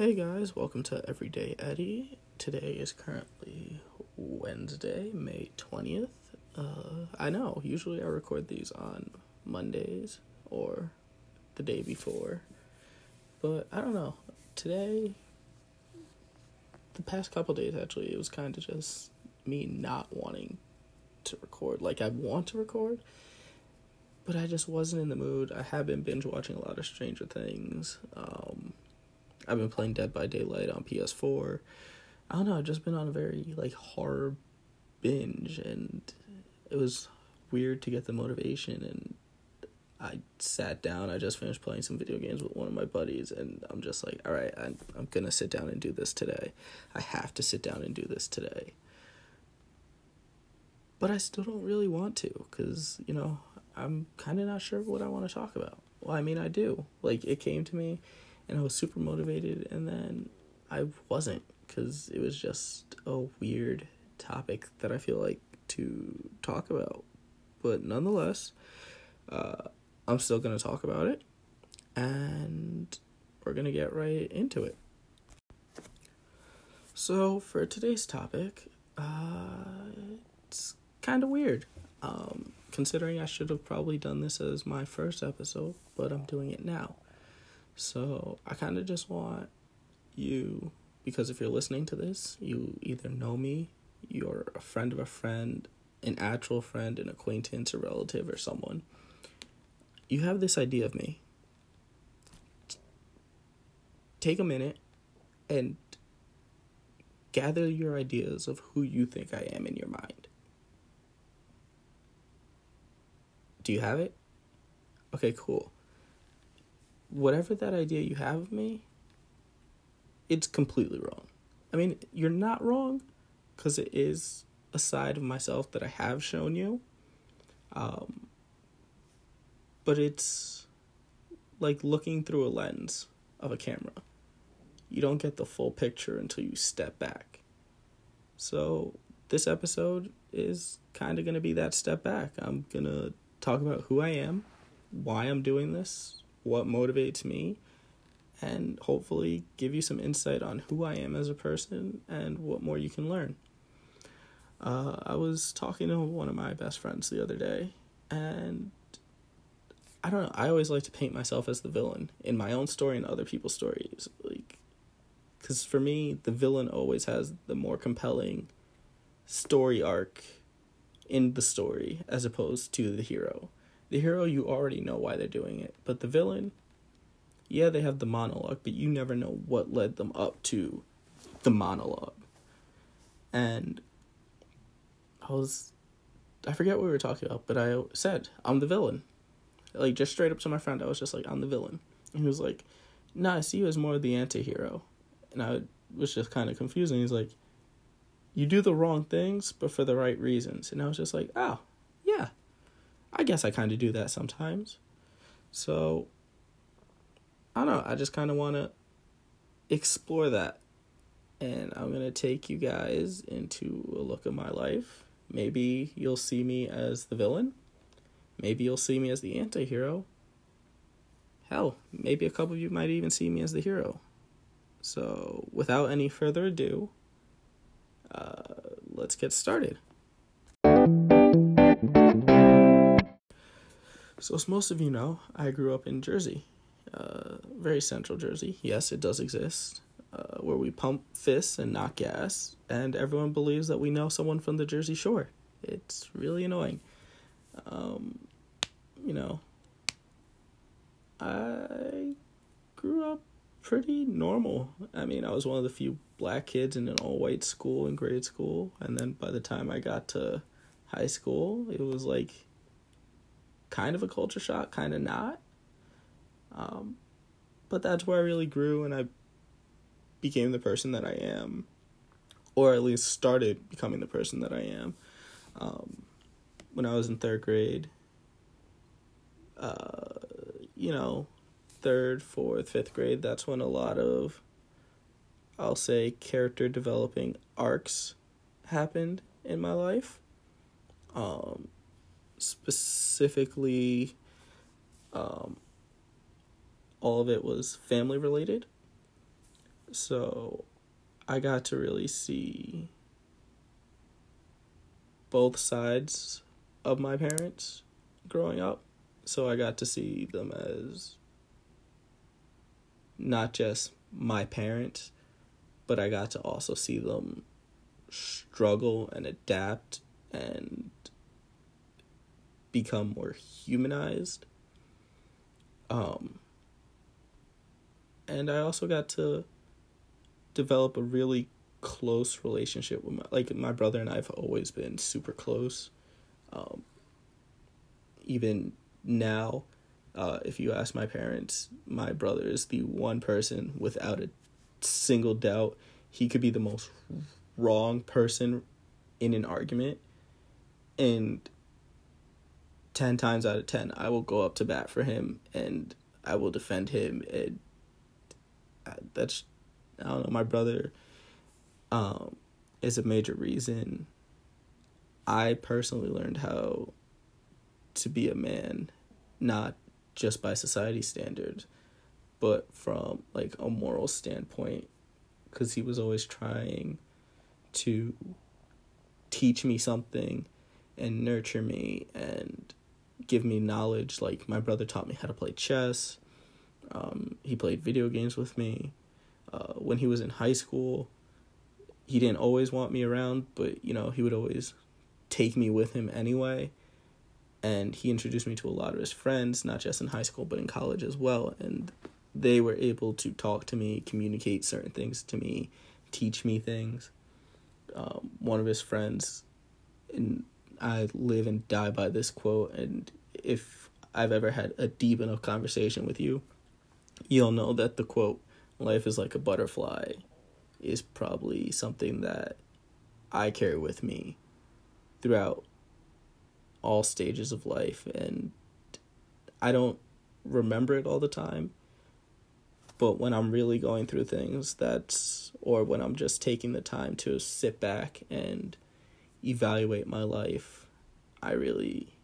Hey guys, welcome to Everyday Eddie. Today is currently Wednesday, May 20th. Uh, I know, usually I record these on Mondays or the day before, but I don't know. Today, the past couple days actually, it was kind of just me not wanting to record. Like, I want to record, but I just wasn't in the mood. I have been binge watching a lot of Stranger Things. Um, I've been playing Dead by Daylight on PS4. I don't know, I've just been on a very like horror binge and it was weird to get the motivation and I sat down, I just finished playing some video games with one of my buddies and I'm just like, all right, I'm I'm going to sit down and do this today. I have to sit down and do this today. But I still don't really want to cuz, you know, I'm kind of not sure what I want to talk about. Well, I mean, I do. Like it came to me and I was super motivated, and then I wasn't because it was just a weird topic that I feel like to talk about. But nonetheless, uh, I'm still going to talk about it, and we're going to get right into it. So, for today's topic, uh, it's kind of weird. Um, considering I should have probably done this as my first episode, but I'm doing it now. So I kind of just want you, because if you're listening to this, you either know me, you're a friend of a friend, an actual friend, an acquaintance, a relative, or someone. You have this idea of me. Take a minute and gather your ideas of who you think I am in your mind. Do you have it? Okay, cool whatever that idea you have of me, it's completely wrong. I mean, you're not wrong because it is a side of myself that I have shown you. Um, but it's like looking through a lens of a camera. You don't get the full picture until you step back. So, this episode is kind of going to be that step back. I'm going to talk about who I am, why I'm doing this, what motivates me, and hopefully give you some insight on who I am as a person and what more you can learn. Uh, I was talking to one of my best friends the other day, and I don't know. I always like to paint myself as the villain in my own story and other people's stories, like because for me, the villain always has the more compelling story arc in the story as opposed to the hero. The hero, you already know why they're doing it. But the villain, yeah, they have the monologue, but you never know what led them up to the monologue. And I was, I forget what we were talking about, but I said, I'm the villain. Like, just straight up to my friend, I was just like, I'm the villain. And he was like, Nah, I see you as more the anti hero. And I was just kind of confusing. He's like, You do the wrong things, but for the right reasons. And I was just like, Oh, yeah, I guess I kind of do that sometimes. So, I don't know. I just kind of want to explore that. And I'm going to take you guys into a look at my life. Maybe you'll see me as the villain. Maybe you'll see me as the anti hero. Hell, maybe a couple of you might even see me as the hero. So, without any further ado, uh, let's get started. So, as most of you know, I grew up in Jersey, uh, very central Jersey. Yes, it does exist, uh, where we pump fists and knock gas, and everyone believes that we know someone from the Jersey Shore. It's really annoying. Um, you know, I grew up pretty normal. I mean, I was one of the few black kids in an all white school in grade school, and then by the time I got to high school, it was like kind of a culture shock, kind of not. Um, but that's where I really grew and I became the person that I am, or at least started becoming the person that I am. Um, when I was in third grade, uh, you know, third, fourth, fifth grade, that's when a lot of, I'll say, character developing arcs happened in my life. Um, specifically um, all of it was family related. So I got to really see both sides of my parents growing up. So I got to see them as not just my parents, but I got to also see them struggle and adapt and become more humanized. Um, and I also got to develop a really close relationship with my like my brother and I have always been super close. Um, even now, uh, if you ask my parents, my brother is the one person without a single doubt he could be the most wrong person in an argument and 10 times out of 10 I will go up to bat for him and I will defend him. And uh, that's I don't know my brother um is a major reason. I personally learned how to be a man not just by society standards but from like a moral standpoint cuz he was always trying to teach me something and nurture me and give me knowledge like my brother taught me how to play chess. Um, he played video games with me. Uh, when he was in high school he didn't always want me around but you know he would always take me with him anyway. And he introduced me to a lot of his friends not just in high school but in college as well. And they were able to talk to me communicate certain things to me teach me things. Um, one of his friends and i live and die by this quote and if i've ever had a deep enough conversation with you you'll know that the quote life is like a butterfly is probably something that i carry with me throughout all stages of life and I don't remember it all the time. But when I'm really going through things that's or when I'm just taking the time to sit back and evaluate my life, I really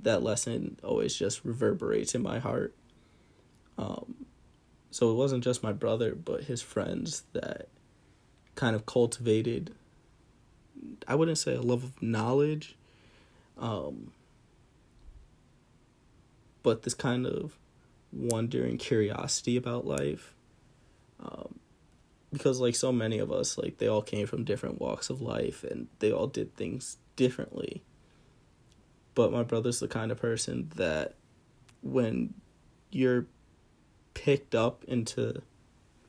that lesson always just reverberates in my heart. Um so it wasn't just my brother, but his friends that kind of cultivated I wouldn't say a love of knowledge, um, but this kind of wonder and curiosity about life. Um, because like so many of us, like they all came from different walks of life and they all did things differently. But my brother's the kind of person that when you're picked up into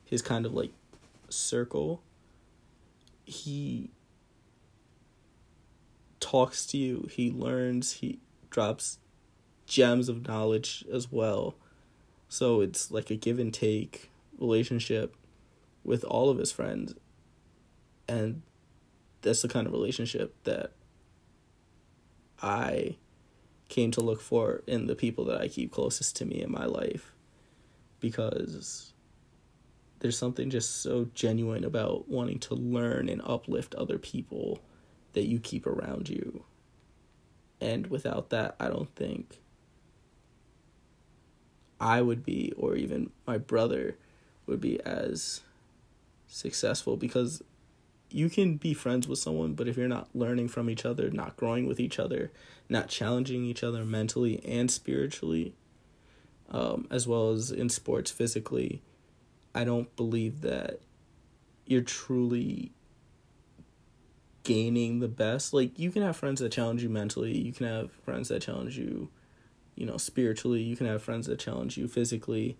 his kind of like circle, he talks to you, he learns, he drops gems of knowledge as well. So it's like a give and take relationship with all of his friends. And that's the kind of relationship that I came to look for in the people that I keep closest to me in my life. Because there's something just so genuine about wanting to learn and uplift other people that you keep around you. And without that, I don't think I would be, or even my brother would be as successful because you can be friends with someone, but if you're not learning from each other, not growing with each other, not challenging each other mentally and spiritually, um, as well as in sports physically, I don't believe that you're truly gaining the best. Like you can have friends that challenge you mentally, you can have friends that challenge you, you know, spiritually, you can have friends that challenge you physically.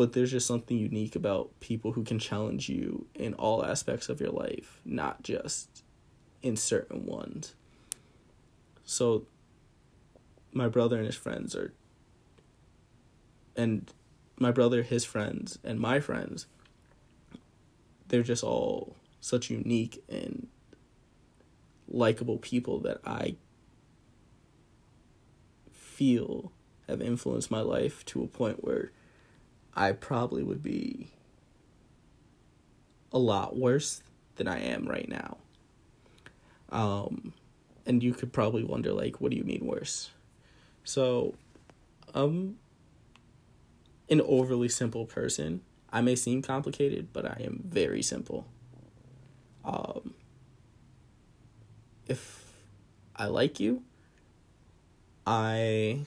But there's just something unique about people who can challenge you in all aspects of your life, not just in certain ones. So my brother and his friends are and my brother, his friends, and my friends, they're just all such unique and likable people that I feel have influenced my life to a point where I probably would be a lot worse than I am right now. Um, and you could probably wonder, like, what do you mean worse? So, um, an overly simple person. I may seem complicated, but I am very simple. Um, if I like you, I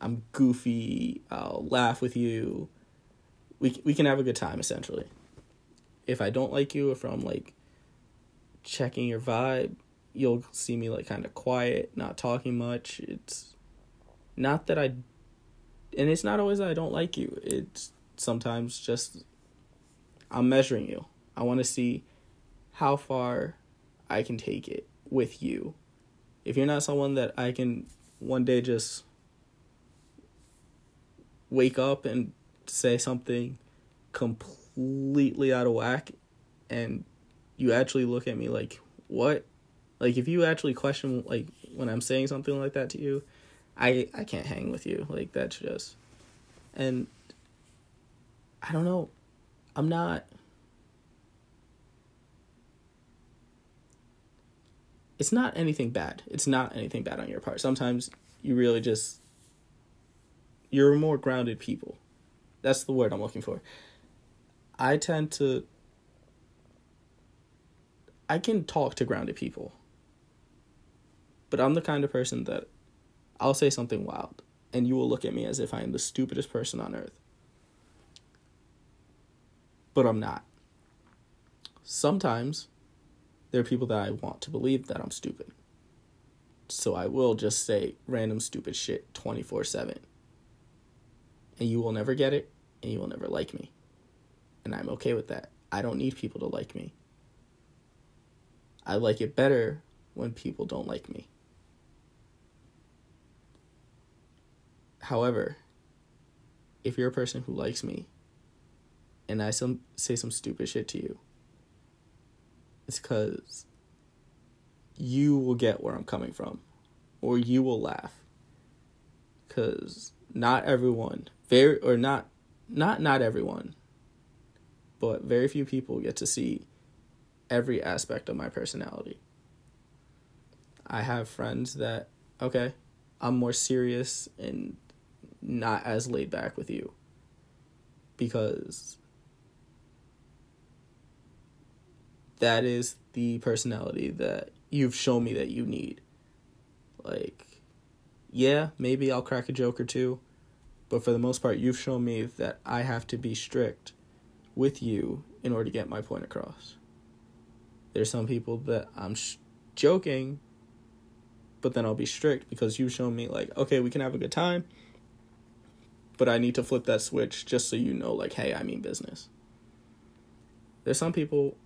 I'm goofy, I'll laugh with you. We we can have a good time essentially. If I don't like you, if I'm like checking your vibe, you'll see me like kind of quiet, not talking much. It's not that I and it's not always I don't like you. It's sometimes just I'm measuring you. I want to see how far I can take it with you. If you're not someone that I can one day just wake up and say something completely out of whack and you actually look at me like, "What?" Like if you actually question like when I'm saying something like that to you, I I can't hang with you. Like that's just and I don't know. I'm not It's not anything bad. It's not anything bad on your part. Sometimes you really just you're more grounded people. That's the word I'm looking for. I tend to I can talk to grounded people. But I'm the kind of person that I'll say something wild and you will look at me as if I am the stupidest person on earth. But I'm not. Sometimes there are people that I want to believe that I'm stupid. So I will just say random stupid shit 24 7. And you will never get it, and you will never like me. And I'm okay with that. I don't need people to like me. I like it better when people don't like me. However, if you're a person who likes me and I some say some stupid shit to you, it's because you will get where I'm coming from or you will laugh. Cuz not everyone, very or not not not everyone, but very few people get to see every aspect of my personality. I have friends that okay, I'm more serious and not as laid back with you because that is the personality that you've shown me that you need. Like, yeah, maybe I'll crack a joke or two, but for the most part, you've shown me that I have to be strict with you in order to get my point across. There's some people that I'm sh- joking, but then I'll be strict because you've shown me, like, okay, we can have a good time but I need to flip that switch just so you know, like, hey, I mean business. There's some people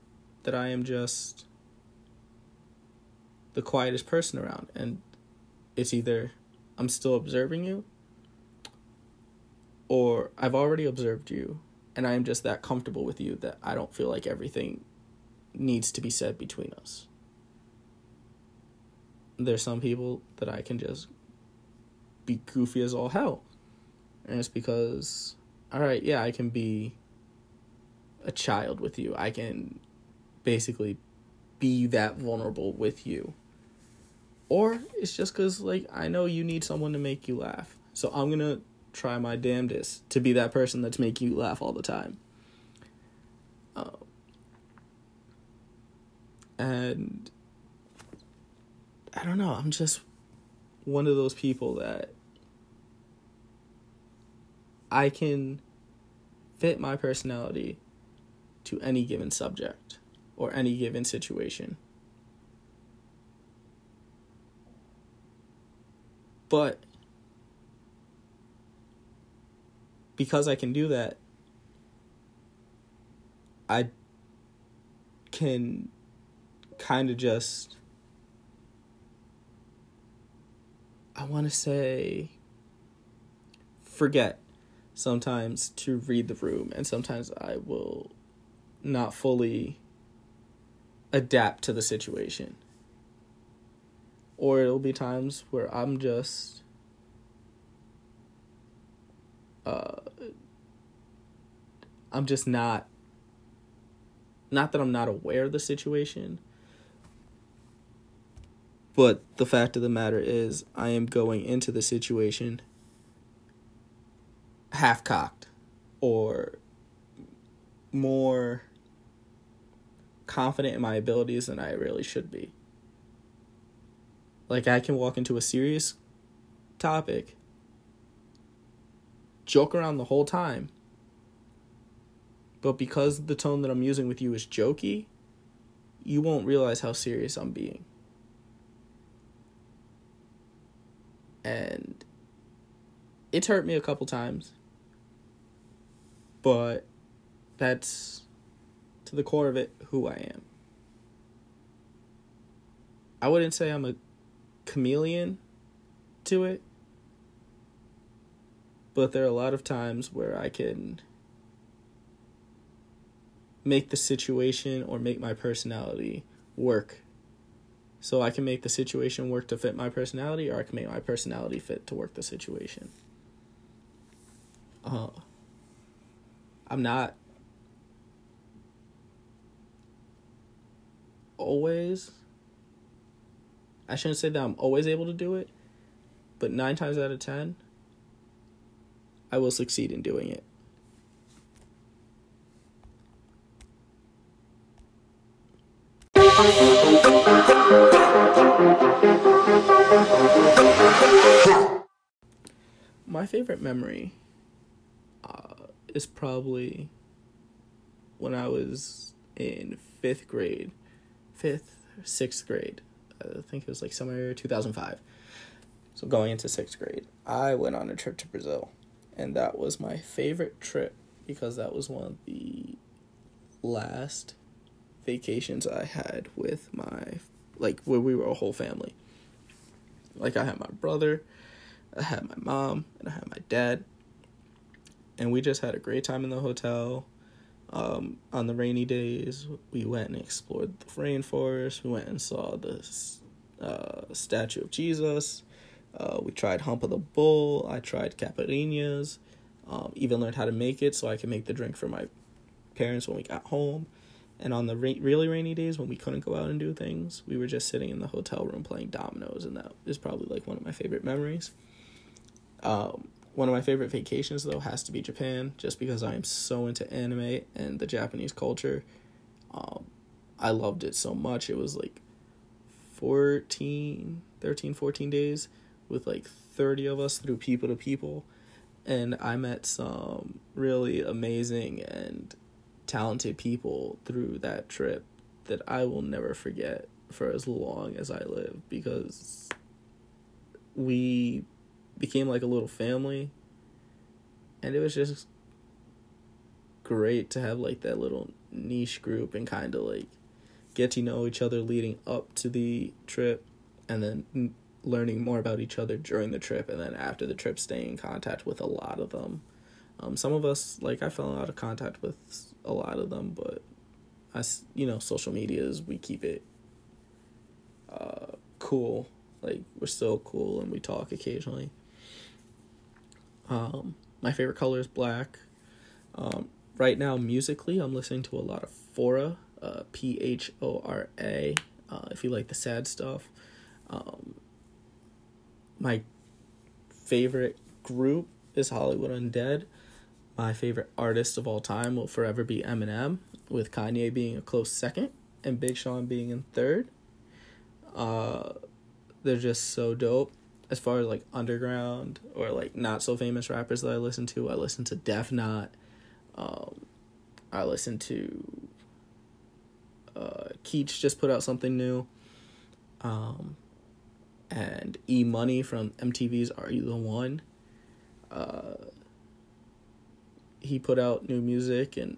that I am just the quietest person around, and it's either I'm still observing you, or I've already observed you, and I am just that comfortable with you that I don't feel like everything needs to be said between us. There's some people that I can just be goofy as all hell and it's because, all right, yeah, I can be a child with you. I can basically be that vulnerable with you. Or it's just because, like, I know you need someone to make you laugh. So I'm going to try my damnedest to be that person that's make you laugh all the time. Uh, and I don't know, I'm just one of those people that I can fit my personality to any given subject or any given situation. But because I can do that, I can kind of just I want to say forget sometimes to read the room, and sometimes I will not fully adapt to the situation. Or it'll be times where I'm just uh I'm just not not that I'm not aware of the situation, but the fact of the matter is I am going into the situation half cocked or more confident in my abilities than I really should be. Like I can walk into a serious topic, joke around the whole time. But because the tone that I'm using with you is jokey, you won't realize how serious I'm being. And it's hurt me a couple times. But that's to the core of it who I am. I wouldn't say I'm a chameleon to it, but there are a lot of times where I can make the situation or make my personality work. So I can make the situation work to fit my personality, or I can make my personality fit to work the situation. Uh, I'm not always. I shouldn't say that I'm always able to do it, but nine times out of ten, I will succeed in doing it. My favorite memory uh, is probably when I was in fifth grade, fifth, sixth grade. I think it was like somewhere 2005. So going into sixth grade, I went on a trip to Brazil, and that was my favorite trip because that was one of the last vacations I had with my like where we were a whole family. Like I had my brother, I had my mom, and I had my dad. And we just had a great time in the hotel. Um, on the rainy days, we went and explored the rainforest. We went and saw the uh, statue of Jesus. Uh, we tried Hump of the Bull. I tried caipirinhas. Um, even learned how to make it so I could make the drink for my parents when we got home. And on the ra- really rainy days when we couldn't go out and do things, we were just sitting in the hotel room playing dominoes, and that is probably like one of my favorite memories. Um, one of my favorite vacations though has to be Japan, just because I am so into anime and the Japanese culture. Um, I loved it so much. It was like 14, 13, 14 days with like 30 of us through people to people. And I met some really amazing and talented people through that trip that I will never forget for as long as I live because we became like a little family and it was just great to have like that little niche group and kind of like get to know each other leading up to the trip and then learning more about each other during the trip and then after the trip staying in contact with a lot of them um, some of us like i fell out of contact with a lot of them, but I, you know, social medias, we keep it uh, cool. Like, we're still cool and we talk occasionally. Um, my favorite color is black. Um, right now, musically, I'm listening to a lot of Phora, uh, P H O R A, uh, if you like the sad stuff. Um, my favorite group is Hollywood Undead. My favorite artist of all time will forever be Eminem, with Kanye being a close second and Big Sean being in third. Uh, they're just so dope. As far as like underground or like not so famous rappers that I listen to, I listen to Def Not. Um, I listen to uh, Keach just put out something new. Um, and E Money from MTV's Are You the One? Uh, he put out new music and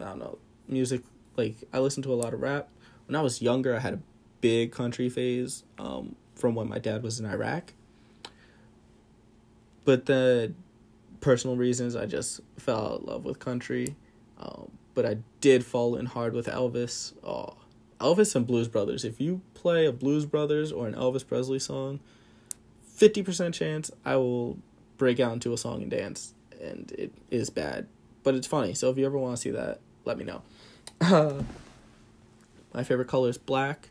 I don't know music like I listened to a lot of rap. When I was younger I had a big country phase um, from when my dad was in Iraq. But the personal reasons I just fell out of love with country. Um, but I did fall in hard with Elvis. Oh Elvis and Blues Brothers if you play a Blues Brothers or an Elvis Presley song 50% chance I will break out into a song and dance and it is bad, but it's funny. So if you ever want to see that, let me know. Uh, my favorite color is black.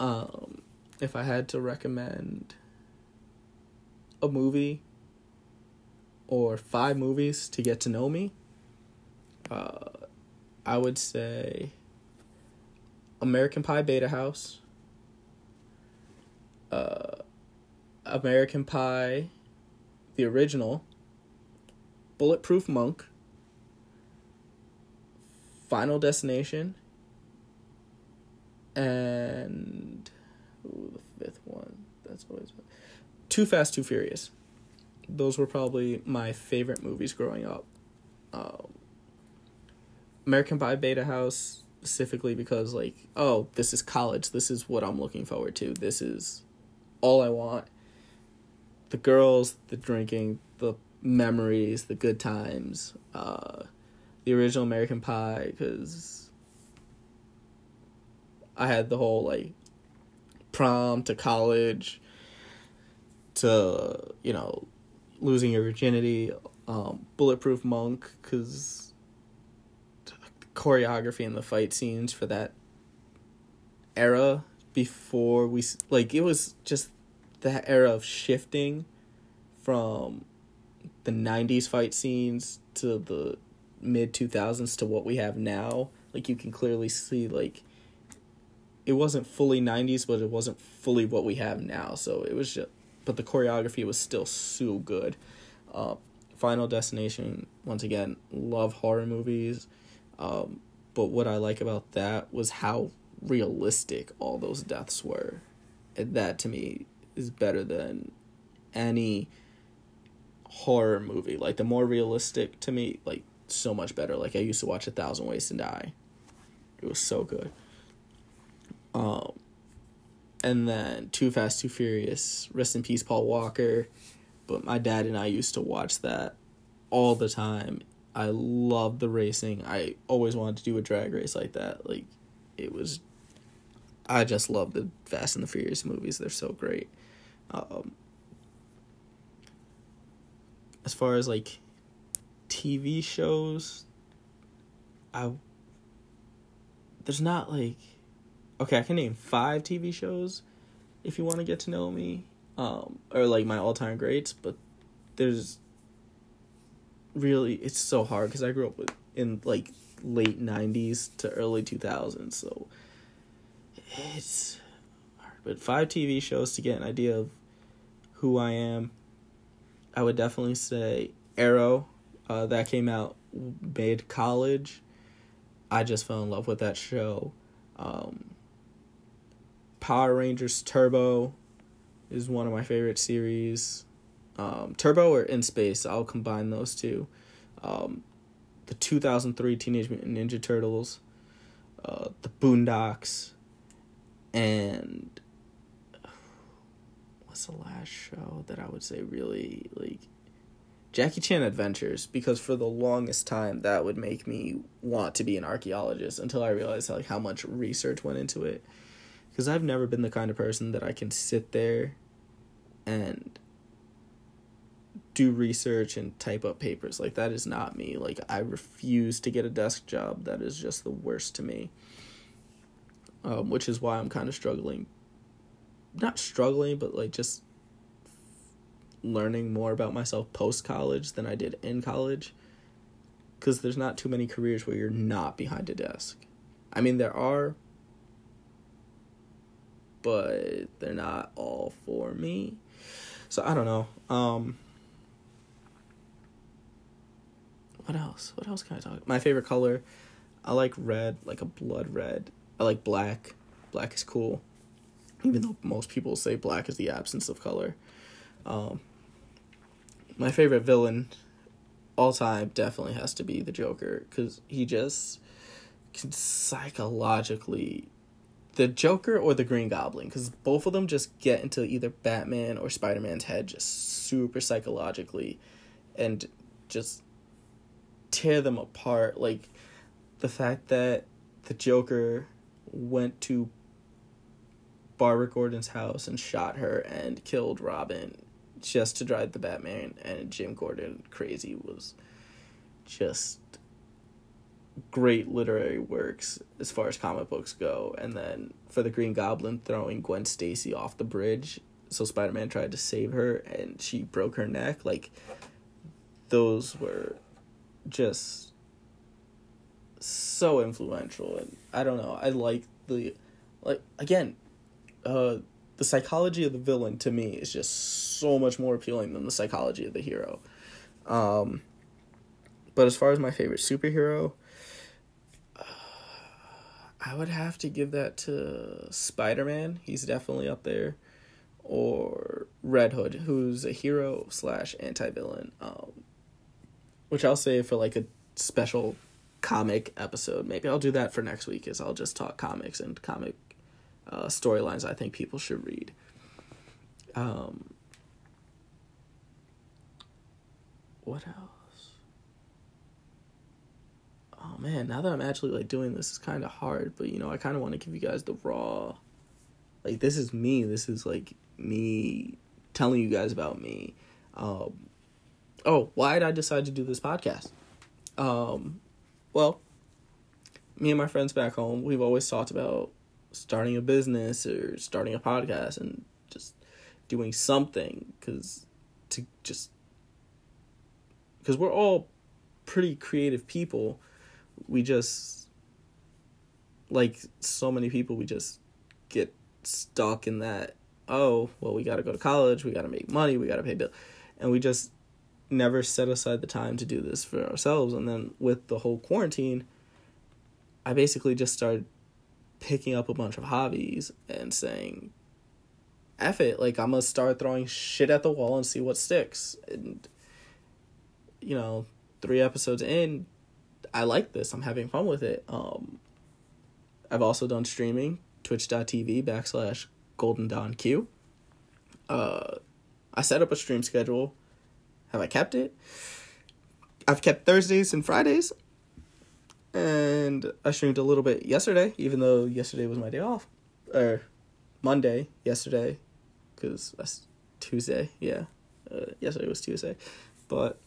Um, if I had to recommend a movie or five movies to get to know me, Uh, I would say American Pie Beta House. Uh, American Pie, the original. Bulletproof Monk. Final Destination. And ooh, the fifth one. That's always Too Fast, Too Furious. Those were probably my favorite movies growing up. Um, American Pie Beta House specifically because like, oh, this is college. This is what I'm looking forward to. This is all I want. The girls, the drinking, the memories, the good times. Uh, the original American Pie because I had the whole like prom to college to you know losing your virginity um, bulletproof monk because choreography and the fight scenes for that era before we like it was just that era of shifting from the 90s fight scenes to the mid 2000s to what we have now. Like you can clearly see like it wasn't fully 90s but it wasn't fully what we have now. So it was just but the choreography was still so good. Uh, final destination once again love horror movies um, but what i like about that was how realistic all those deaths were and that to me is better than any horror movie like the more realistic to me like so much better. Like I used to watch A Thousand Ways to Die. It was so good. Um, and then Too Fast, Too Furious. Rest in peace, Paul Walker. But my dad and I used to watch that all the time. I loved the racing. I always wanted to do a drag race like that. Like it was. I just love the Fast and the Furious movies. They're so great. Um, as far as like TV shows, I there's not like okay, I can name five TV shows if you want to get to know me, um, or like my all time greats, but there's really it's so hard because I grew up with in like late '90s to early 2000s, so it's hard. But five TV shows to get an idea of who I am. I would definitely say Arrow uh, that came out mid college. I just fell in love with that show. Um, Power Rangers Turbo is one of my favorite series. Um, Turbo or In Space, I'll combine those two. Um, the 2003 Teenage Mutant Ninja Turtles, uh, the Boondocks, and what's the last show that I would say really like Jackie Chan Adventures because for the longest time that would make me want to be an archaeologist until I realized like how much research went into it. Because I've never been the kind of person that I can sit there and do research and type up papers. Like that is not me. Like I refuse to get a desk job. That is just the worst to me. Um, which is why I'm kind of struggling. Not struggling, but like just learning more about myself post college than I did in college. Because there's not too many careers where you're not behind a desk. I mean, there are, but they're not all for me. So I don't know. Um, what else? What else can I talk? My favorite color, I like red, like a blood red. I like black. Black is cool, even though most people say black is the absence of color. Um, my favorite villain all time definitely has to be the Joker because he just can psychologically the Joker or the Green Goblin because both of them just get into either Batman or Spider Man's head just super psychologically and just tear them apart. Like the fact that the Joker went to Barbara Gordon's house and shot her and killed Robin just to drive the Batman and Jim Gordon crazy was just great literary works as far as comic books go. And then for the Green Goblin throwing Gwen Stacy off the bridge, so Spider Man tried to save her and she broke her neck. Like those were just so influential and I don't know. I like the like again, uh the psychology of the villain to me is just so much more appealing than the psychology of the hero. Um but as far as my favorite superhero, uh, I would have to give that to Spider-Man. He's definitely up there. Or Red Hood, who's a hero slash anti-villain. Um which I'll say for like a special comic episode. Maybe I'll do that for next week. Is I'll just talk comics and comic uh, storylines I think people should read. Um, what else? Oh man, now that I'm actually like doing this, it's kind of hard. But you know, I kind of want to give you guys the raw. Like this is me. This is like me telling you guys about me. Um, oh, why did I decide to do this podcast? Um, well, me and my friends back home, we've always talked about starting a business or starting a podcast and just doing something because to just because we're all pretty creative people we just like so many people we just get stuck in that oh well we got to go to college we got to make money we got to pay bills and we just never set aside the time to do this for ourselves. And then with the whole quarantine, I basically just started picking up a bunch of hobbies and saying, F it, like I'm gonna start throwing shit at the wall and see what sticks. And you know, three episodes in, I like this. I'm having fun with it. Um I've also done streaming, twitch.tv backslash golden dawn q. Uh I set up a stream schedule have I kept it? I've kept Thursdays and Fridays. And I streamed a little bit yesterday, even though yesterday was my day off. Or Monday, yesterday, because that's Tuesday. Yeah. Uh, yesterday was Tuesday. But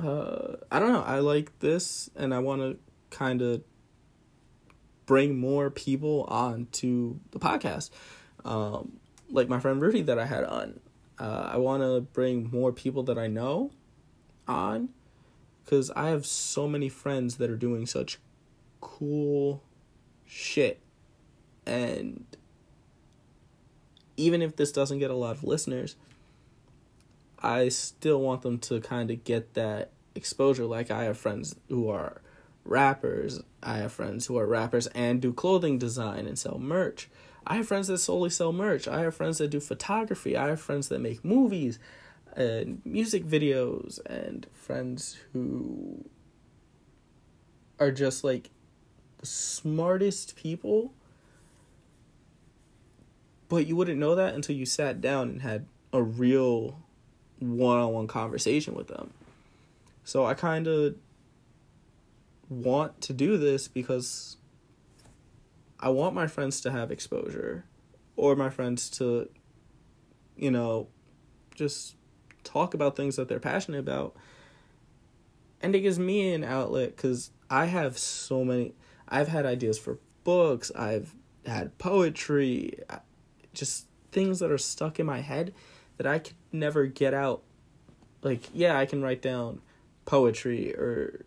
uh, I don't know. I like this, and I want to kind of bring more people on to the podcast. Um, like my friend Rudy that I had on. Uh, I want to bring more people that I know on because I have so many friends that are doing such cool shit. And even if this doesn't get a lot of listeners, I still want them to kind of get that exposure. Like, I have friends who are rappers, I have friends who are rappers and do clothing design and sell merch. I have friends that solely sell merch. I have friends that do photography. I have friends that make movies and music videos and friends who are just like the smartest people. But you wouldn't know that until you sat down and had a real one on one conversation with them. So I kind of want to do this because I want my friends to have exposure or my friends to, you know, just talk about things that they're passionate about. And it gives me an outlet because I have so many, I've had ideas for books, I've had poetry, just things that are stuck in my head that I could never get out. Like, yeah, I can write down poetry or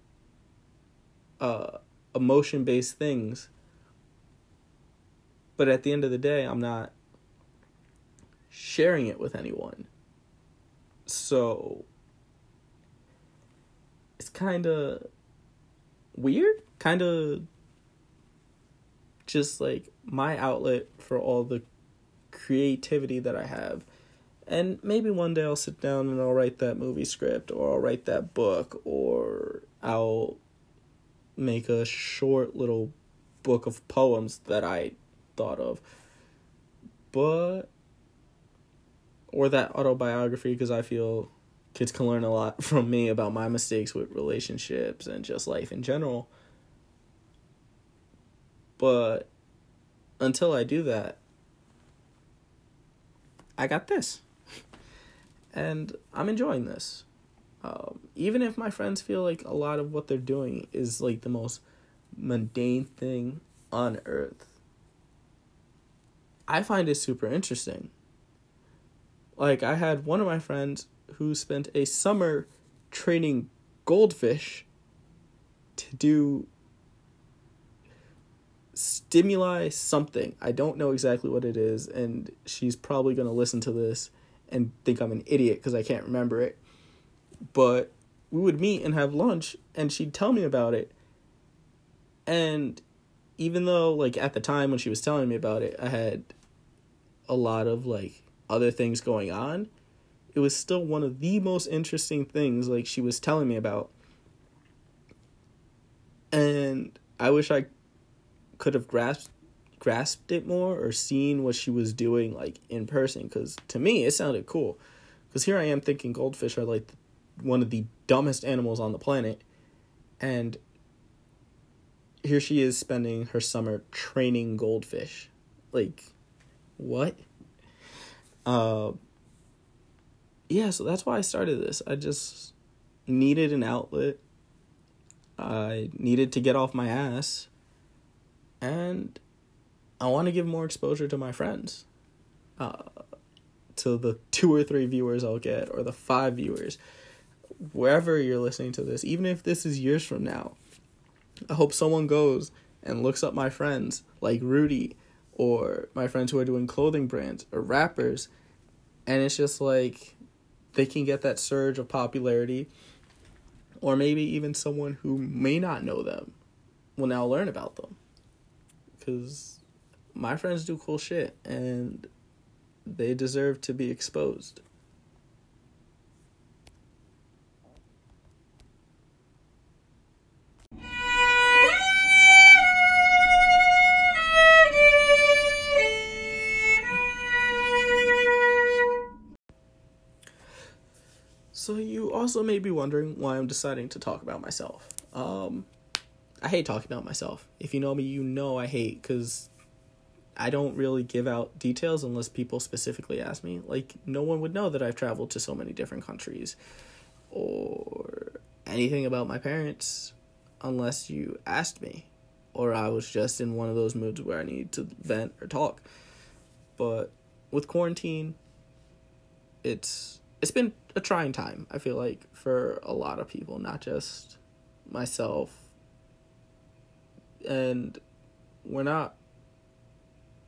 uh, emotion based things but at the end of the day, I'm not sharing it with anyone. So it's kind of weird, kind of just like my outlet for all the creativity that I have. And maybe one day I'll sit down and I'll write that movie script or I'll write that book or I'll make a short little book of poems that I thought of. But or that autobiography because I feel kids can learn a lot from me about my mistakes with relationships and just life in general. But until I do that, I got this. And I'm enjoying this. Um, even if my friends feel like a lot of what they're doing is like the most mundane thing on earth, I find it super interesting. Like, I had one of my friends who spent a summer training goldfish to do stimuli something. I don't know exactly what it is, and she's probably going to listen to this and think I'm an idiot because I can't remember it. But we would meet and have lunch, and she'd tell me about it. And even though, like, at the time when she was telling me about it, I had a lot of, like, other things going on, it was still one of the most interesting things, like, she was telling me about. And I wish I could have grasped grasped it more or seen what she was doing like in person because to me it sounded cool because here i am thinking goldfish are like one of the dumbest animals on the planet and here she is spending her summer training goldfish like what? Uh yeah so that's why i started this. I just needed an outlet. I needed to get off my ass. And I want to give more exposure to my friends, uh, to the two or three viewers I'll get, or the five viewers, wherever you're listening to this, even if this is years from now. I hope someone goes and looks up my friends like Rudy or my friends who are doing clothing brands or rappers, and it's just like they can get that surge of popularity, or maybe even someone who may not know them will now learn about them because my friends do cool shit and they deserve to be exposed. So you also may be wondering why I'm deciding to talk about myself. Um, I hate talking about myself. If you know me, you know I hate because I don't really give out details unless people specifically ask me. Like, no one would know that I've traveled to so many different countries or anything about my parents unless you asked me or I was just in one of those moods where I need to vent or talk. But with quarantine, it's it's been a trying time, I feel like, for a lot of people, not just myself and we're not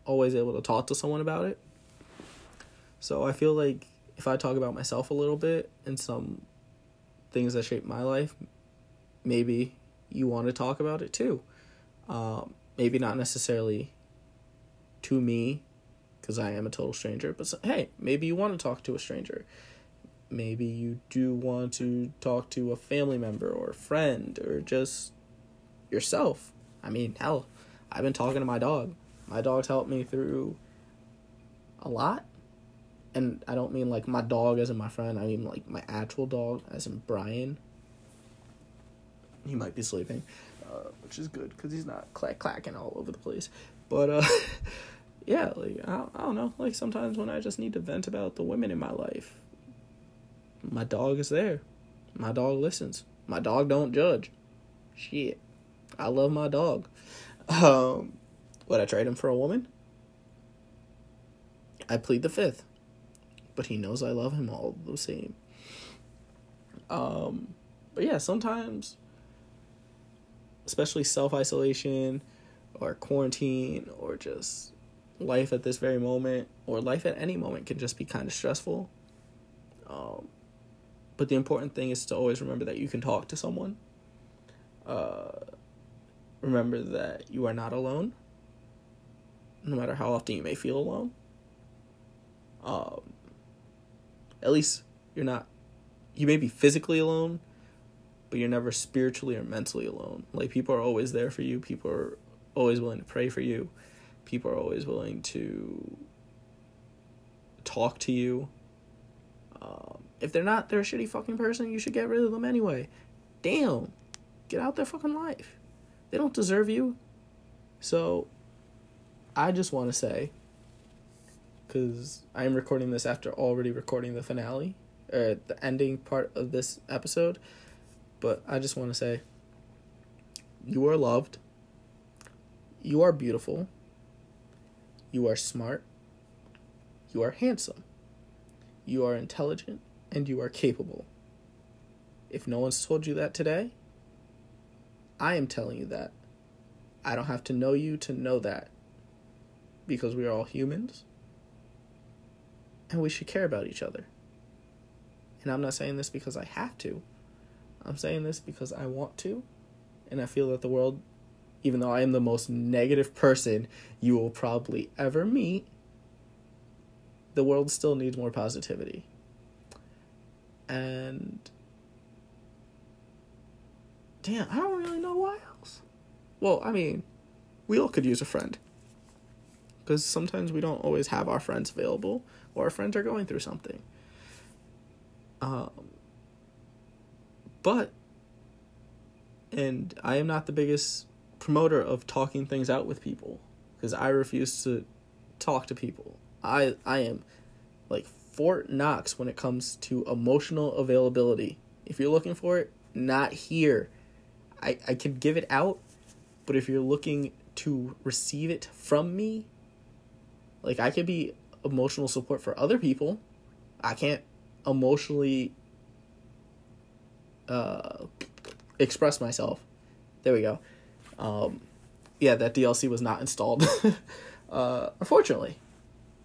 always able to talk to someone about it. So I feel like if I talk about myself a little bit and some things that shape my life, maybe you want to talk about it too. Um, maybe not necessarily to me, because I am a total stranger, but so, hey, maybe you want to talk to a stranger. Maybe you do want to talk to a family member or a friend or just yourself. I mean, hell, I've been talking to my dog. My dog's helped me through a lot. And I don't mean like my dog as in my friend, I mean like my actual dog as in Brian. He might be sleeping, uh, which is good because he's not clack clacking all over the place. But uh, yeah, like I, I don't know. Like sometimes when I just need to vent about the women in my life, my dog is there. My dog listens. My dog don't judge. Shit. I love my dog. Um, would I trade him for a woman? I plead the fifth, but he knows I love him all the same. Um, but yeah, sometimes, especially self isolation or quarantine or just life at this very moment or life at any moment can just be kind of stressful. Um, but the important thing is to always remember that you can talk to someone. Uh, remember that you are not alone, no matter how often you may feel alone. Um, at least you're not, you may be physically alone, but you're never spiritually or mentally alone. Like, people are always there for you, people are always willing to pray for you, people are always willing to talk to you. Um, if they're not, they're a shitty fucking person, you should get rid of them anyway. Damn. Get out their fucking life. They don't deserve you. So I just want to say, because I am recording this after already recording the finale, or the ending part of this episode, but I just want to say, you are loved. You are beautiful. You are smart. You are handsome. You are intelligent. And you are capable. If no one's told you that today, I am telling you that. I don't have to know you to know that. Because we are all humans. And we should care about each other. And I'm not saying this because I have to. I'm saying this because I want to. And I feel that the world, even though I am the most negative person you will probably ever meet, the world still needs more positivity. And damn, I don't really know why else. Well, I mean, we all could use a friend. Because sometimes we don't always have our friends available, or our friends are going through something. Um, but, and I am not the biggest promoter of talking things out with people, because I refuse to talk to people. I I am like Fort Knox when it comes to emotional availability. If you're looking for it, not here. I, I can give it out, but if you're looking to receive it from me, like I could be emotional support for other people. I can't emotionally uh, express myself. There we go. Um, yeah, that DLC was not installed. uh, unfortunately,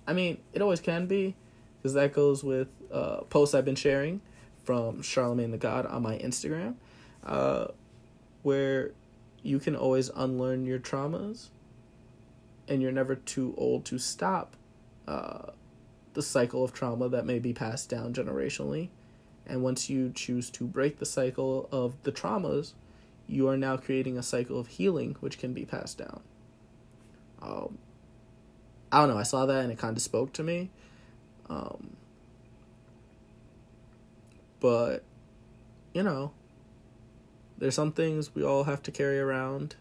I mean, it always can be, because that goes with uh, posts I've been sharing from Charlemagne the God on my Instagram, uh, where you can always unlearn your traumas, and you're never too old to stop uh, the cycle of trauma that may be passed down generationally. And once you choose to break the cycle of the traumas, you are now creating a cycle of healing which can be passed down. Um, I don't know. I saw that and it kind of spoke to me. Um, but, you know, there's some things we all have to carry around.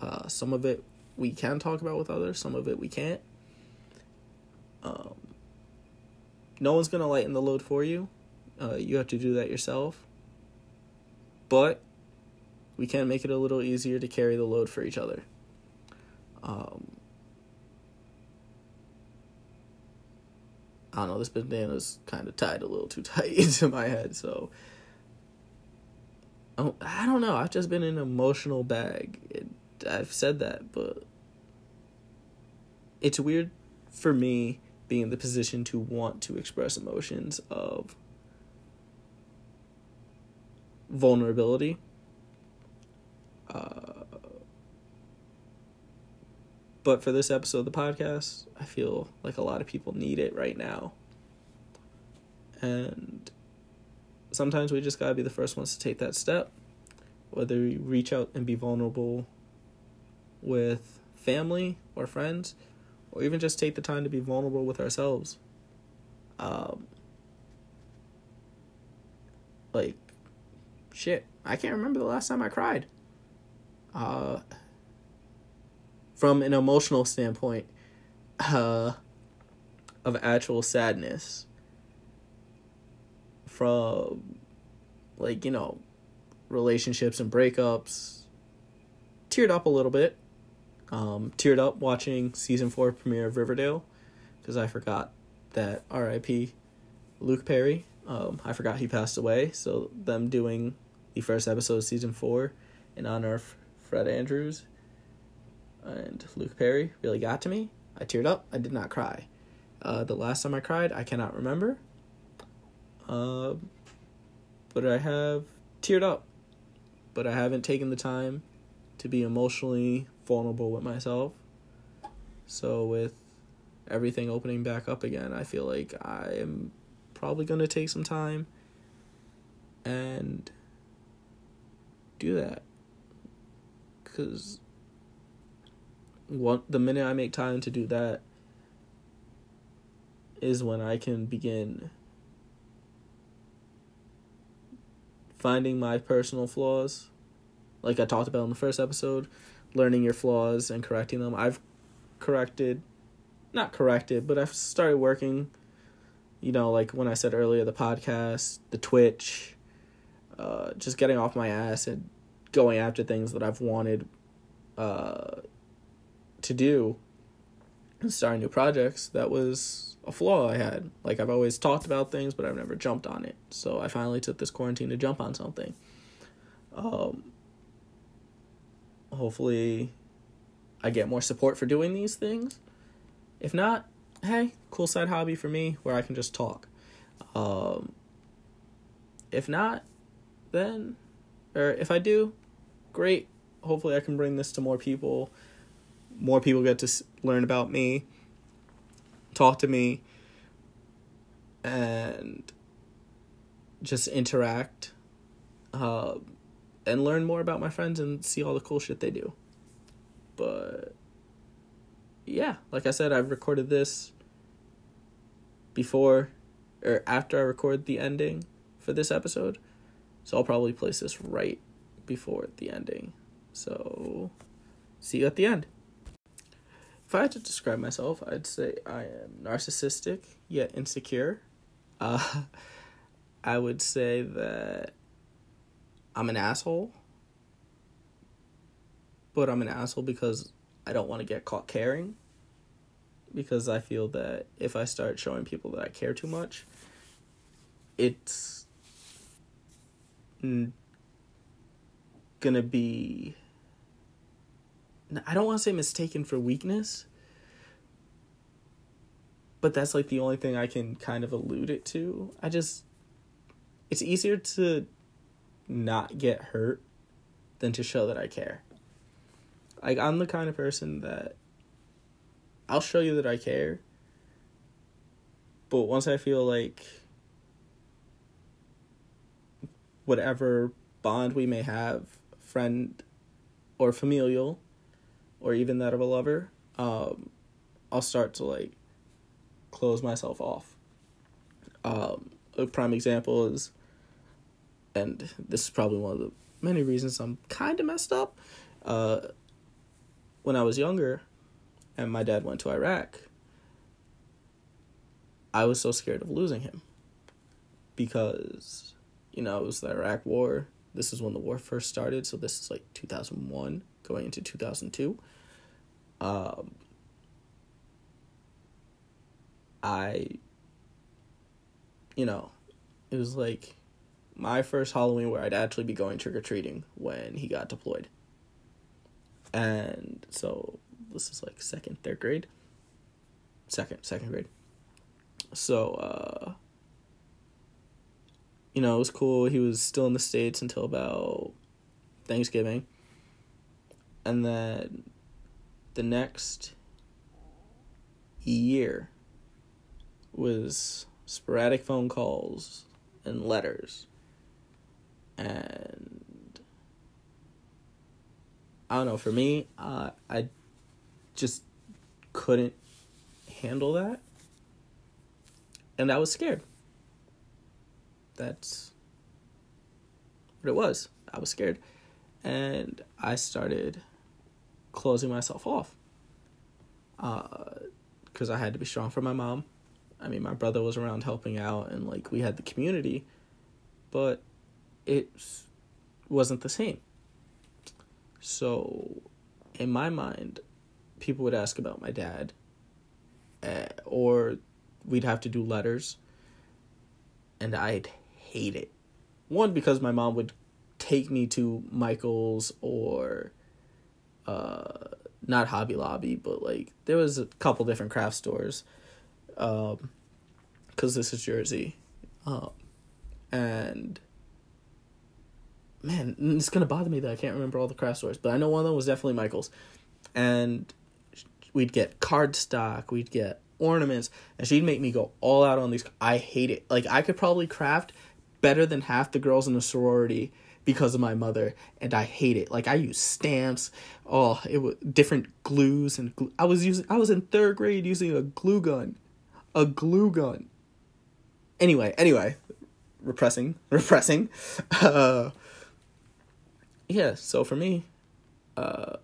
Uh, some of it we can talk about with others, some of it we can't. Um, no one's going to lighten the load for you. Uh, you have to do that yourself. But we can make it a little easier to carry the load for each other. Um, I don't know, this bandana's kind of tied a little too tight into my head, so. Oh, I don't know. I've just been an emotional bag. It, I've said that, but it's weird for me being in the position to want to express emotions of vulnerability. Uh, but for this episode of the podcast, I feel like a lot of people need it right now. And sometimes we just gotta be the first ones to take that step. Whether we reach out and be vulnerable with family or friends, or even just take the time to be vulnerable with ourselves. Um, like, shit, I can't remember the last time I cried. Uh, from an emotional standpoint uh, of actual sadness from like you know relationships and breakups teared up a little bit. Um, teared up watching season four premiere of riverdale because i forgot that rip luke perry um, i forgot he passed away. So them doing the first episode of season four in honor of fred andrews and Luke Perry really got to me. I teared up. I did not cry. Uh, the last time I cried, I cannot remember. Uh, but I have teared up. But I haven't taken the time to be emotionally vulnerable with myself. So, with everything opening back up again, I feel like I am probably going to take some time and do that. Because one the minute I make time to do that is when I can begin finding my personal flaws. Like I talked about in the first episode, learning your flaws and correcting them. I've corrected not corrected, but I've started working you know, like when I said earlier the podcast, the Twitch, uh just getting off my ass and going after things that I've wanted uh to do and starting new projects that was a flaw I had. Like I've always talked about things, but I've never jumped on it. So I finally took this quarantine to jump on something. Um, hopefully, I get more support for doing these things. If not, hey, cool side hobby for me where I can just talk. Um, if not, then, or if I do, great. Hopefully, I can bring this to more people. More people get to learn about me, talk to me, and just interact uh, and learn more about my friends and see all the cool shit they do. But yeah, like I said, I've recorded this before or after I record the ending for this episode. So I'll probably place this right before the ending. So see you at the end. If I had to describe myself, I'd say I am narcissistic yet insecure. Uh, I would say that I'm an asshole, but I'm an asshole because I don't want to get caught caring. Because I feel that if I start showing people that I care too much, it's gonna be. I don't want to say mistaken for weakness, but that's like the only thing I can kind of allude it to. I just. It's easier to not get hurt than to show that I care. Like I'm the kind of person that I'll show you that I care. But once I feel like whatever bond we may have, friend or familial, or even that of a lover, um, I'll start to like close myself off. Um, a prime example is and this is probably one of the many reasons I'm kind of messed up. Uh, when I was younger, and my dad went to Iraq, I was so scared of losing him because, you know, it was the Iraq War. This is when the war first started, so this is like 2001 going into 2002. Um, I, you know, it was like my first Halloween where I'd actually be going trick or treating when he got deployed. And so this is like second, third grade. Second, second grade. So uh you know, it was cool. He was still in the States until about Thanksgiving. And then the next year was sporadic phone calls and letters and I don't know. For me, uh, I just couldn't handle that, and I was scared. That's what it was. I was scared, and I started closing myself off. Because uh, I had to be strong for my mom. I mean, my brother was around helping out, and like we had the community, but it wasn't the same. So, in my mind, people would ask about my dad, uh, or we'd have to do letters, and I'd hate it. One, because my mom would take me to Michael's or not Hobby Lobby, but like there was a couple different craft stores, um, because this is Jersey, um, and man, it's gonna bother me that I can't remember all the craft stores, but I know one of them was definitely Michael's, and we'd get card stock, we'd get ornaments, and she'd make me go all out on these. I hate it. Like I could probably craft better than half the girls in the sorority because of my mother, and I hate it. Like I use stamps, oh, it was different glues and glue. I was using. I was in third grade using a glue gun, a glue gun. Anyway, anyway, repressing, repressing. Uh, yeah, so for me, uh,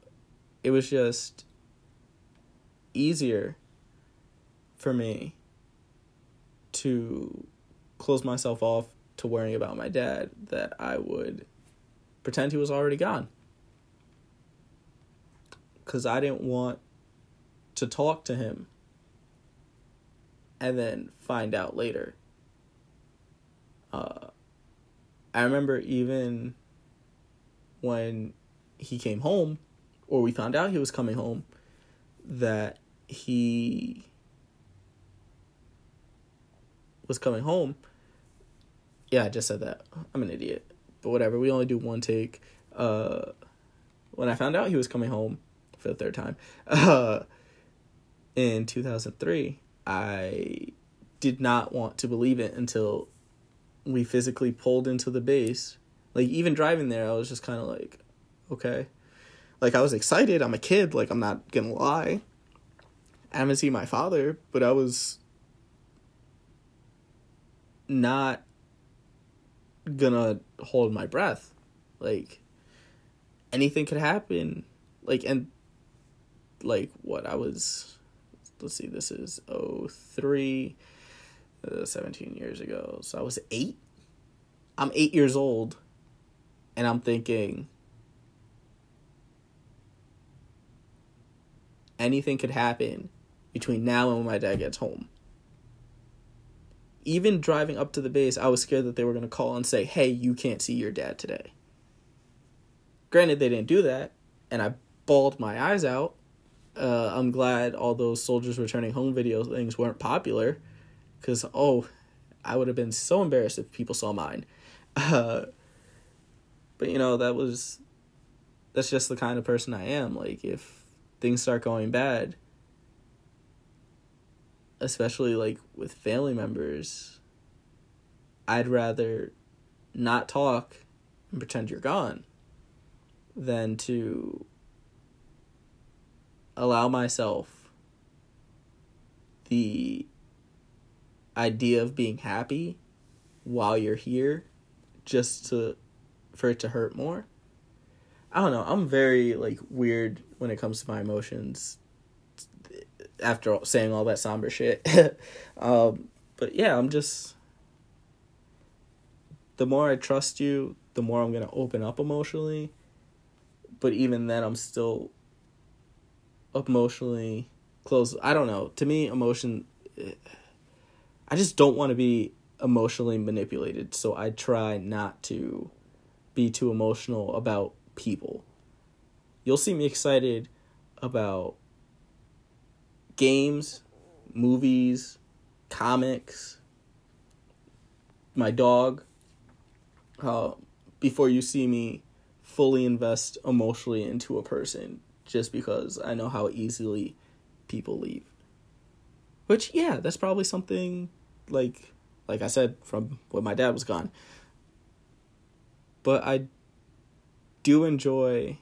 it was just easier for me to close myself off to worrying about my dad that I would pretend he was already gone. Because I didn't want to talk to him and then find out later. Uh, I remember even when he came home or we found out he was coming home, that he was coming home. Yeah, I just said that. I'm an idiot. But whatever. We only do one take. Uh, when I found out he was coming home for the third time, uh, in 2003, I did not want to believe it until we physically pulled into the base. Like even driving there, I was just kind of like, okay. Like I was excited. I'm a kid. Like I'm not gonna lie. I haven't seen my father, but I was not gonna hold my breath. Like anything could happen. Like and like what I was let's see this is 03 uh, 17 years ago. So I was 8. I'm 8 years old and I'm thinking anything could happen between now and when my dad gets home. Even driving up to the base, I was scared that they were going to call and say, "Hey, you can't see your dad today." Granted, they didn't do that, and I bawled my eyes out. Uh, I'm glad all those soldiers returning home video things weren't popular, because oh, I would have been so embarrassed if people saw mine. Uh, but you know that was that's just the kind of person I am. Like if things start going bad, especially like with family members, I'd rather not talk and pretend you're gone than to allow myself the idea of being happy while you're here just to for it to hurt more. I don't know. I'm very like weird when it comes to my emotions after saying all that somber shit. um, but yeah, I'm just. The more I trust you, the more I'm gonna open up emotionally. But even then, I'm still emotionally close. I don't know. To me, emotion. I just don't want to be emotionally manipulated, so I try not to be too emotional about people. You'll see me excited about games, movies, comics, my dog. Uh, before you see me fully invest emotionally into a person just because I know how easily people leave. Which yeah, that's probably something like like I said from when my dad was gone. But I do enjoy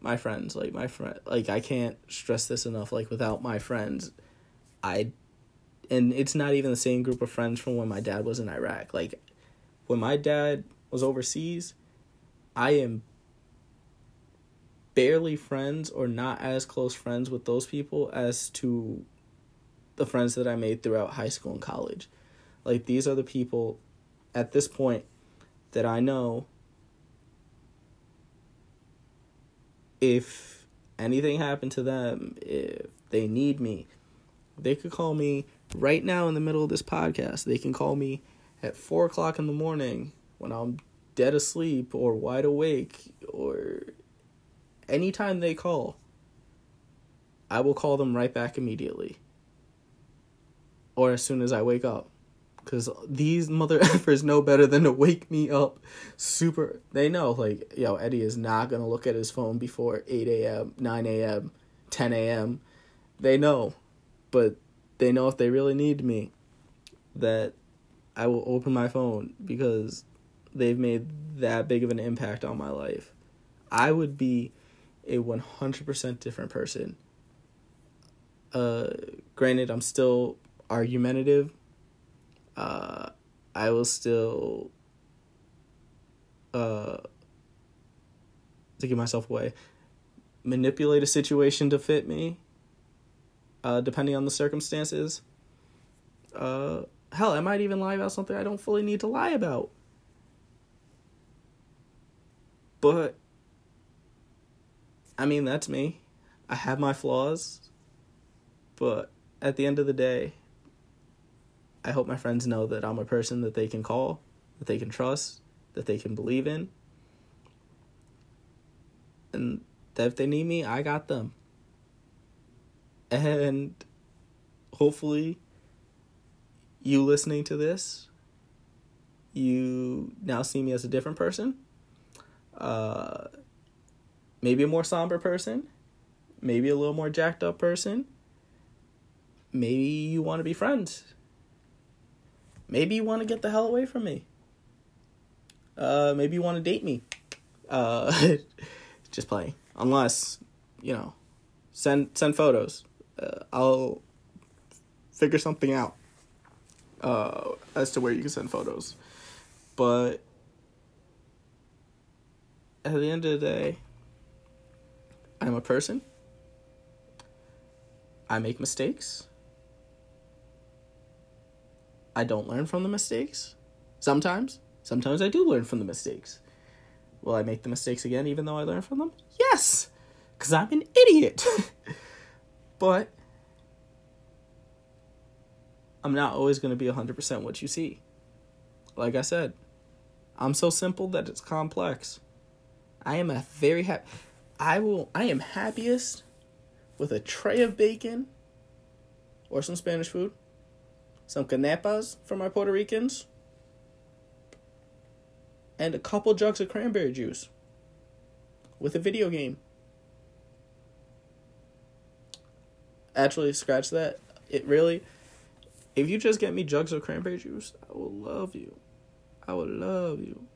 my friends like my friend like i can't stress this enough like without my friends i and it's not even the same group of friends from when my dad was in iraq. Like when my dad was overseas i am barely friends or not as close friends with those people as to the friends that i made throughout high school and college. Like these are the people at this point that i know if anything happened to them, if they need me, they could call me right now in the middle of this podcast. They can call me at four o'clock in the morning when I'm dead asleep or wide awake or anytime they call. I will call them right back immediately. Or as soon as I wake up. Cause these mother effers know better than to wake me up super they know like yo Eddie is not gonna look at his phone before eight AM, nine AM, ten AM. They know. But they know if they really need me that I will open my phone because they've made that big of an impact on my life. I would be a 100% different person. Uh, granted, I'm still argumentative uh, I will still uh, give myself away, manipulate a situation to fit me, uh, depending on the circumstances. Uh, hell, I might even lie about something I don't fully need to lie about. But, I mean, that's me. I have my flaws, but at the end of the day, I hope my friends know that I'm a person that they can call, that they can trust, that they can believe in. And that if they need me, I got them. And hopefully, you listening to this, you now see me as a different person. Uh, maybe a more somber person, maybe a little more jacked up person. Maybe you want to be friends. Maybe you want to get the hell away from me. Uh, maybe you want to date me. Uh, just playing. Unless, you know, send send photos. Uh, I'll figure something out uh, as to where you can send photos. But at the end of the day, I'm a person. I make mistakes. I don't learn from the mistakes. Sometimes. Sometimes I do learn from the mistakes. Will I make the mistakes again even though I learn from them? Yes! Because I'm an idiot. but I'm not always going to be 100% what you see. Like I said, I'm so simple that it's complex. I am a very happy. I will. I am happiest with a tray of bacon or some Spanish food, some canepas for my Puerto Ricans, and a couple jugs of cranberry juice with a video game. Actually, scratch that. It really. If you just get me jugs of cranberry juice, I will love you. I will love you.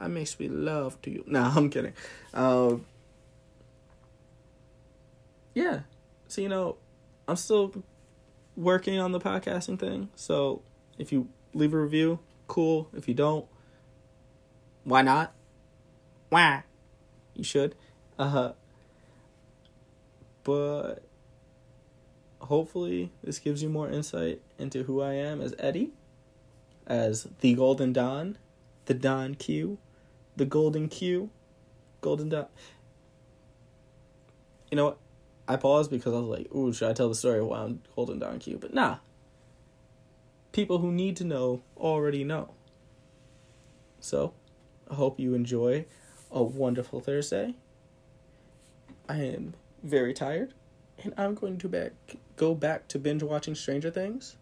I make sweet love to you. Nah, I'm kidding. Um, yeah. So, you know, I'm still working on the podcasting thing. So if you leave a review, cool. If you don't, why not? Why? You should. Uh huh. But hopefully, this gives you more insight into who I am as Eddie, as the Golden Don, the Don Q, the Golden Q, Golden Don. You know what? I paused because I was like, ooh, should I tell the story while I'm holding down Q? But nah. People who need to know already know. So, I hope you enjoy a wonderful Thursday. I am very tired, and I'm going to back go back to binge watching Stranger Things.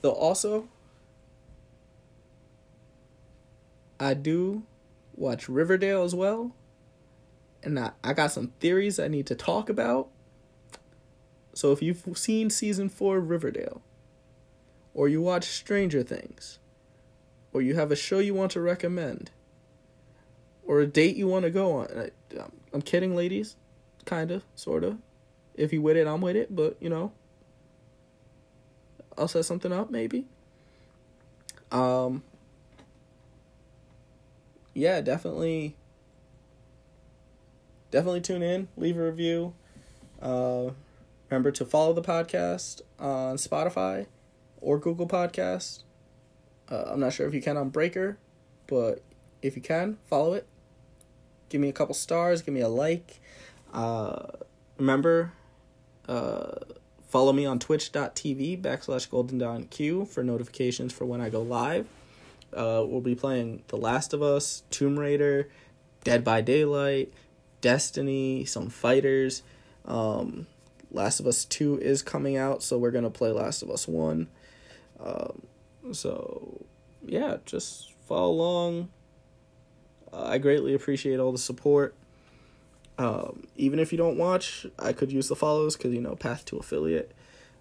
Though also, I do watch Riverdale as well, and I, I got some theories I need to talk about so if you've seen season four of Riverdale, or you watch Stranger Things, or you have a show you want to recommend, or a date you want to go on, I, I'm kidding, ladies, kind of, sort of. If you with it, I'm with it, but you know, I'll set something up maybe. Um, yeah, definitely, definitely tune in, leave a review. Uh, Remember to follow the podcast on Spotify or Google Podcast. Uh, I'm not sure if you can on Breaker, but if you can, follow it. Give me a couple stars. Give me a like. Uh, remember, uh, follow me on twitch.tv backslash golden q for notifications for when I go live. Uh, we'll be playing The Last of Us, Tomb Raider, Dead by Daylight, Destiny, some fighters. Um, Last of Us 2 is coming out, so we're going to play Last of Us 1. Um, so, yeah, just follow along. Uh, I greatly appreciate all the support. Um, even if you don't watch, I could use the follows because, you know, path to affiliate.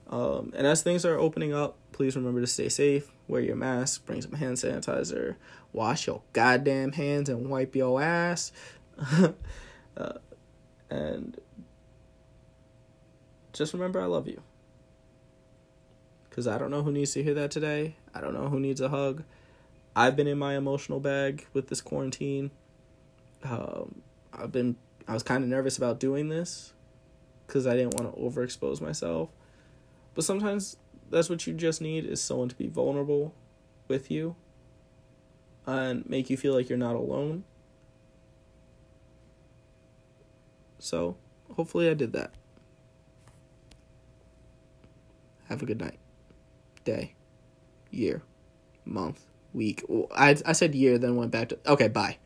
Um, and as things are opening up, please remember to stay safe, wear your mask, bring some hand sanitizer, wash your goddamn hands, and wipe your ass. uh, and just remember I love you. Because I don't know who needs to hear that today. I don't know who needs a hug. I've been in my emotional bag with this quarantine. Um, I've been, I was kind of nervous about doing this because I didn't want to overexpose myself. But sometimes that's what you just need is someone to be vulnerable with you and make you feel like you're not alone. So, hopefully, I did that. Have a good night, day, year, month, week. I I said year, then went back to okay. Bye.